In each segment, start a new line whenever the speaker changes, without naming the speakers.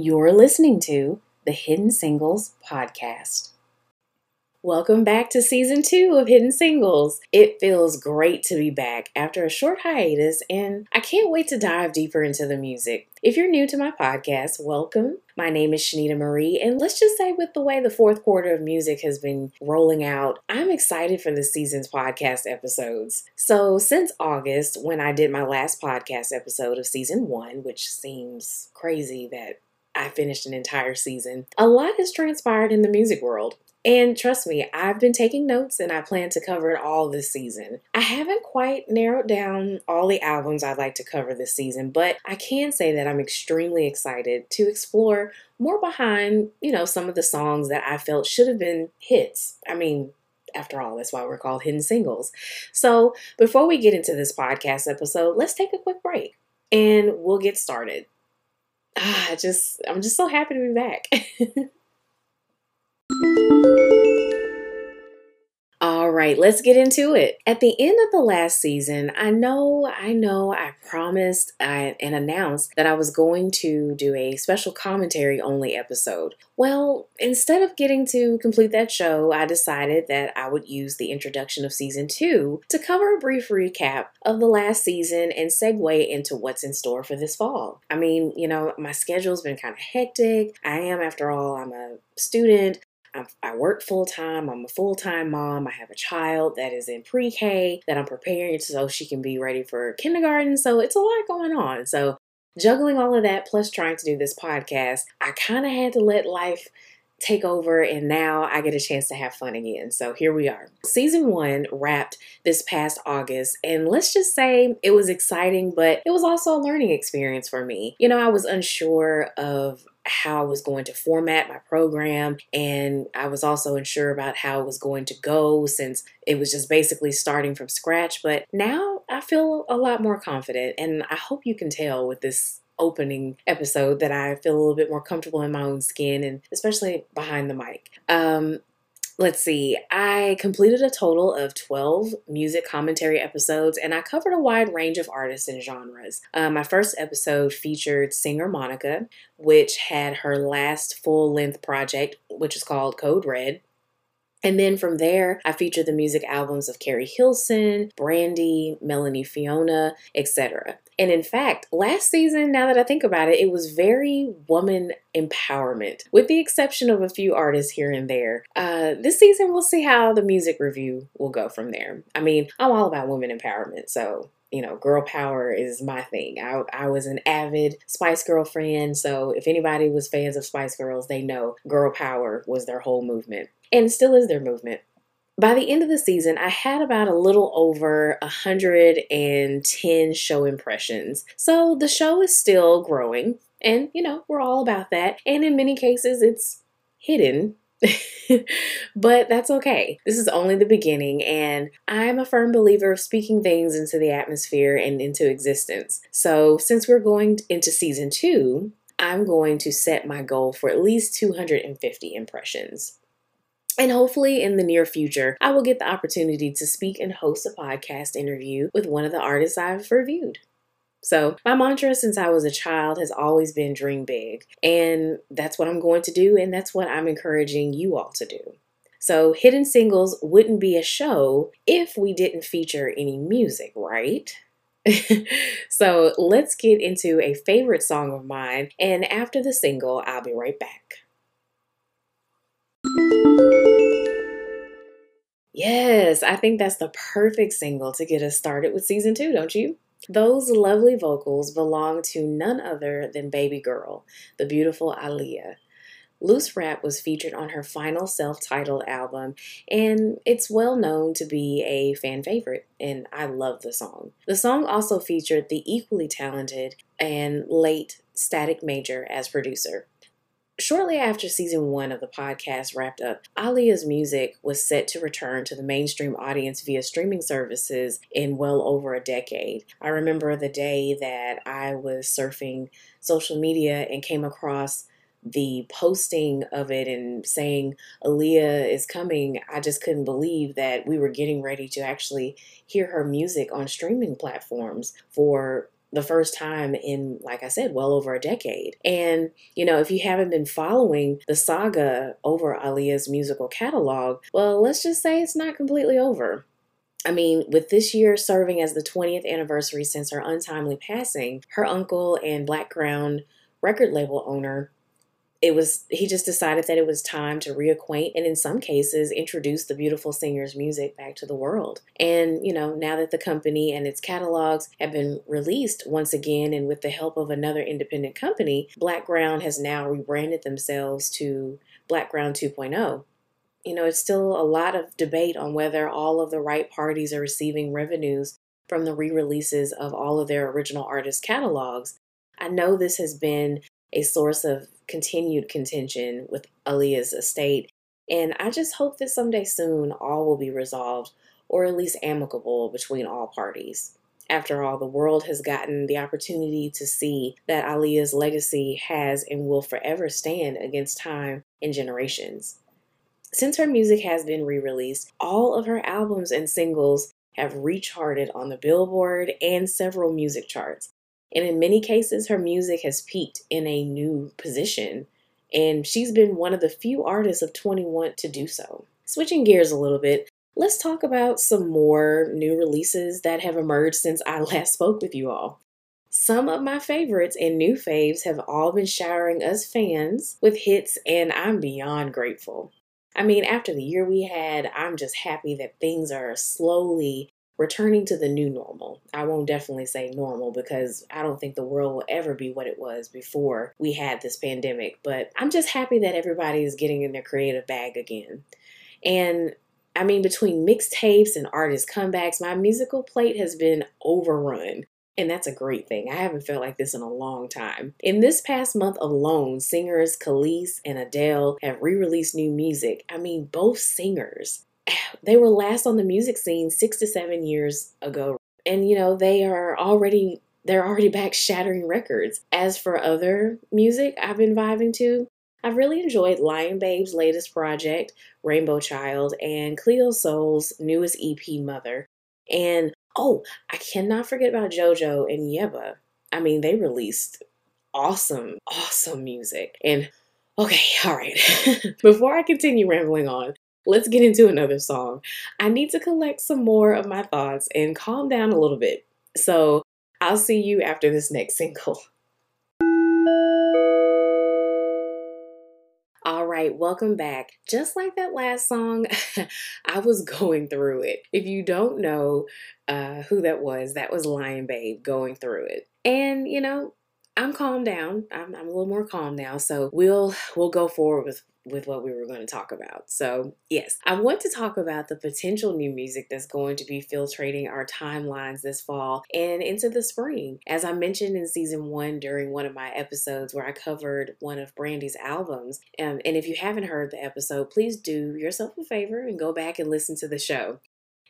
You're listening to the Hidden Singles Podcast. Welcome back to season two of Hidden Singles. It feels great to be back after a short hiatus, and I can't wait to dive deeper into the music. If you're new to my podcast, welcome. My name is Shanita Marie, and let's just say, with the way the fourth quarter of music has been rolling out, I'm excited for this season's podcast episodes. So, since August, when I did my last podcast episode of season one, which seems crazy that I finished an entire season. A lot has transpired in the music world. And trust me, I've been taking notes and I plan to cover it all this season. I haven't quite narrowed down all the albums I'd like to cover this season, but I can say that I'm extremely excited to explore more behind, you know, some of the songs that I felt should have been hits. I mean, after all, that's why we're called hidden singles. So, before we get into this podcast episode, let's take a quick break and we'll get started ah, just I'm just so happy to be back. All right, let's get into it. At the end of the last season, I know, I know, I promised I, and announced that I was going to do a special commentary only episode. Well, instead of getting to complete that show, I decided that I would use the introduction of season two to cover a brief recap of the last season and segue into what's in store for this fall. I mean, you know, my schedule's been kind of hectic. I am, after all, I'm a student. I work full time. I'm a full time mom. I have a child that is in pre K that I'm preparing so she can be ready for kindergarten. So it's a lot going on. So juggling all of that plus trying to do this podcast, I kind of had to let life take over and now I get a chance to have fun again. So here we are. Season one wrapped this past August, and let's just say it was exciting, but it was also a learning experience for me. You know, I was unsure of how I was going to format my program, and I was also unsure about how it was going to go since it was just basically starting from scratch. But now I feel a lot more confident, and I hope you can tell with this opening episode that I feel a little bit more comfortable in my own skin and especially behind the mic. Um, let's see, I completed a total of 12 music commentary episodes and I covered a wide range of artists and genres. Uh, my first episode featured singer Monica, which had her last full length project, which is called Code Red. And then from there, I featured the music albums of Keri Hilson, Brandy, Melanie Fiona, etc. And in fact, last season, now that I think about it, it was very woman empowerment, with the exception of a few artists here and there. Uh, this season, we'll see how the music review will go from there. I mean, I'm all about women empowerment, so you know, girl power is my thing. I, I was an avid Spice Girl fan, so if anybody was fans of Spice Girls, they know girl power was their whole movement and still is their movement. By the end of the season, I had about a little over 110 show impressions. So the show is still growing, and you know, we're all about that. And in many cases, it's hidden. but that's okay. This is only the beginning, and I'm a firm believer of speaking things into the atmosphere and into existence. So, since we're going into season two, I'm going to set my goal for at least 250 impressions. And hopefully, in the near future, I will get the opportunity to speak and host a podcast interview with one of the artists I've reviewed. So, my mantra since I was a child has always been dream big. And that's what I'm going to do, and that's what I'm encouraging you all to do. So, Hidden Singles wouldn't be a show if we didn't feature any music, right? so, let's get into a favorite song of mine, and after the single, I'll be right back. Yes, I think that's the perfect single to get us started with season two, don't you? Those lovely vocals belong to none other than Baby Girl, the beautiful Aaliyah. Loose Rap was featured on her final self titled album, and it's well known to be a fan favorite, and I love the song. The song also featured the equally talented and late Static Major as producer. Shortly after season one of the podcast wrapped up, Aaliyah's music was set to return to the mainstream audience via streaming services in well over a decade. I remember the day that I was surfing social media and came across the posting of it and saying Aaliyah is coming, I just couldn't believe that we were getting ready to actually hear her music on streaming platforms for the first time in, like I said, well over a decade. And, you know, if you haven't been following the saga over Aaliyah's musical catalog, well, let's just say it's not completely over. I mean, with this year serving as the 20th anniversary since her untimely passing, her uncle and Blackground record label owner it was he just decided that it was time to reacquaint and in some cases introduce the beautiful singer's music back to the world. And you know now that the company and its catalogs have been released once again and with the help of another independent company blackground has now rebranded themselves to blackground 2.0 you know it's still a lot of debate on whether all of the right parties are receiving revenues from the re-releases of all of their original artist catalogs. I know this has been a source of continued contention with Aaliyah's estate. And I just hope that someday soon all will be resolved, or at least amicable between all parties. After all, the world has gotten the opportunity to see that Aaliyah's legacy has and will forever stand against time and generations. Since her music has been re released, all of her albums and singles have recharted on the Billboard and several music charts. And in many cases, her music has peaked in a new position. And she's been one of the few artists of 21 to do so. Switching gears a little bit, let's talk about some more new releases that have emerged since I last spoke with you all. Some of my favorites and new faves have all been showering us fans with hits, and I'm beyond grateful. I mean, after the year we had, I'm just happy that things are slowly returning to the new normal. I won't definitely say normal because I don't think the world will ever be what it was before we had this pandemic, but I'm just happy that everybody is getting in their creative bag again. And I mean, between mixtapes and artist comebacks, my musical plate has been overrun. And that's a great thing. I haven't felt like this in a long time. In this past month alone, singers Kelis and Adele have re released new music. I mean, both singers they were last on the music scene six to seven years ago. And, you know, they are already they're already back shattering records. As for other music I've been vibing to, I've really enjoyed Lion Babe's latest project, Rainbow Child, and Cleo Sol's newest EP, Mother. And oh, I cannot forget about JoJo and Yebba. I mean, they released awesome, awesome music. And okay, all right. Before I continue rambling on, let's get into another song. I need to collect some more of my thoughts and calm down a little bit. So I'll see you after this next single. All right, welcome back. Just like that last song, I was going through it. If you don't know uh, who that was, that was Lion Babe going through it. And, you know, I'm calmed down. I'm, I'm, a little more calm now. So we'll we'll go forward with with what we were going to talk about. So, yes, I want to talk about the potential new music that's going to be filtrating our timelines this fall and into the spring. As I mentioned in season one during one of my episodes where I covered one of Brandy's albums, um, and if you haven't heard the episode, please do yourself a favor and go back and listen to the show.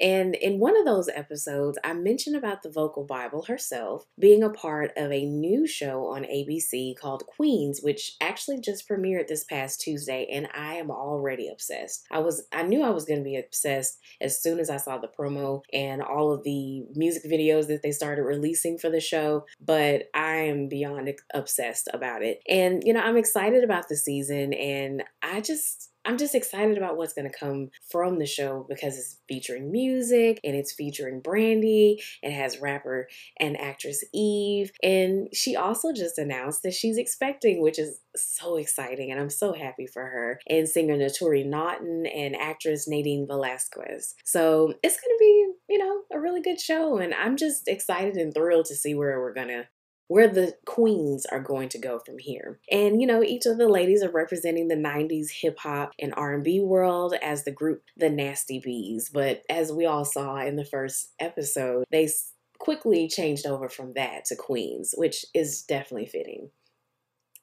And in one of those episodes, I mentioned about the vocal Bible herself being a part of a new show on ABC called Queens, which actually just premiered this past Tuesday, and I am already obsessed. I was I knew I was going to be obsessed as soon as I saw the promo and all of the music videos that they started releasing for the show, but I am beyond obsessed about it. And you know, I'm excited about the season and I just I'm just excited about what's going to come from the show because it's featuring music and it's featuring Brandy. It has rapper and actress Eve. And she also just announced that she's expecting, which is so exciting. And I'm so happy for her. And singer Naturi Naughton and actress Nadine Velazquez. So it's going to be, you know, a really good show. And I'm just excited and thrilled to see where we're going to where the queens are going to go from here. And you know, each of the ladies are representing the 90s hip hop and R&B world as the group The Nasty Bees, but as we all saw in the first episode, they quickly changed over from that to queens, which is definitely fitting.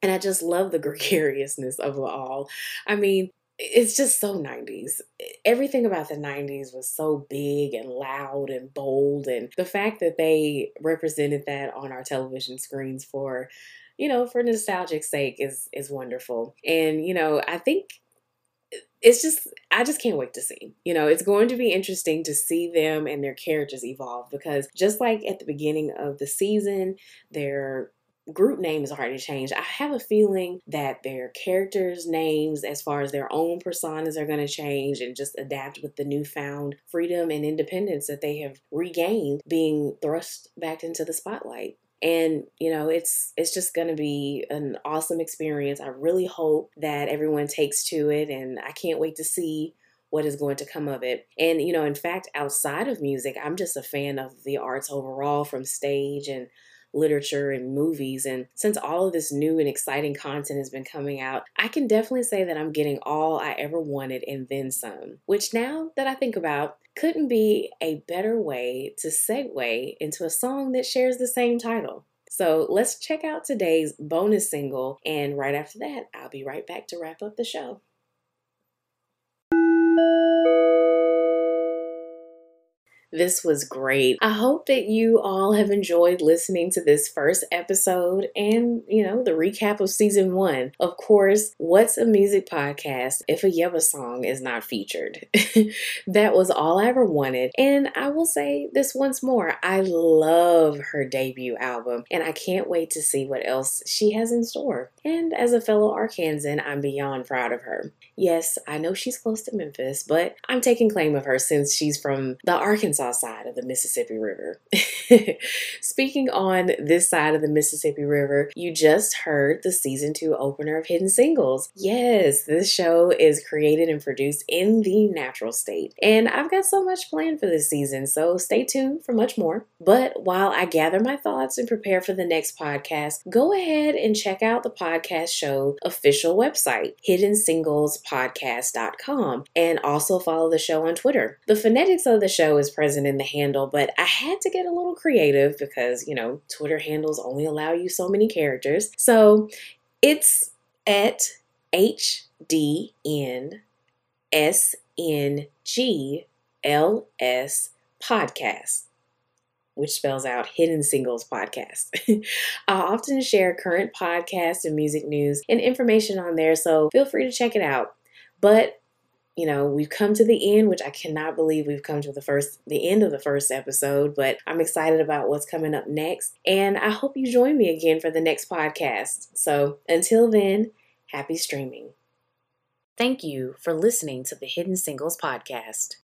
And I just love the gregariousness of it all. I mean, it's just so 90s. Everything about the 90s was so big and loud and bold. And the fact that they represented that on our television screens for, you know, for nostalgic sake is is wonderful. And, you know, I think it's just I just can't wait to see. You know, it's going to be interesting to see them and their characters evolve because just like at the beginning of the season, their group names already changed. I have a feeling that their characters' names, as far as their own personas, are going to change and just adapt with the newfound freedom and independence that they have regained being thrust back into the spotlight. And you know it's it's just going to be an awesome experience. I really hope that everyone takes to it and i can't wait to see what is going to come of it. And you know in fact outside of music i'm just a fan of the arts overall from stage and literature and movies. And since all of this new and exciting content has been coming out, I can definitely say that I'm getting all I ever wanted and then some, which now that I think about, couldn't be a better way to segue into a song that shares the same title. So let's check out today's bonus single, and right after that, I'll be right back to wrap up the show. This was great. I hope that you all have enjoyed listening to this first episode and, you know, the recap of season one. Of course, what's a music podcast if a Yebba song is not featured? that was all I ever wanted. And I will say this once more I love her debut album, and I can't wait to see what else she has in store. And as a fellow Arkansan, I'm beyond proud of her. Yes, I know she's close to Memphis, but I'm taking claim of her since she's from the Arkansas side of the Mississippi River. Speaking on this side of the Mississippi River, you just heard the season two opener of Hidden Singles. Yes, this show is created and produced in the natural state. And I've got so much planned for this season, so stay tuned for much more. But while I gather my thoughts and prepare for the next podcast, go ahead and check out the podcast show official website, hiddensinglespodcast.com, and also follow the show on Twitter. The phonetics of the show is present present in the handle, but I had to get a little creative because, you know, Twitter handles only allow you so many characters. So it's at HDNSNGLS podcast which spells out Hidden Singles Podcast. I often share current podcast and music news and information on there, so feel free to check it out. But you know, we've come to the end, which I cannot believe we've come to the first the end of the first episode, but I'm excited about what's coming up next. And I hope you join me again for the next podcast. So until then, happy streaming. Thank you for listening to the Hidden Singles Podcast.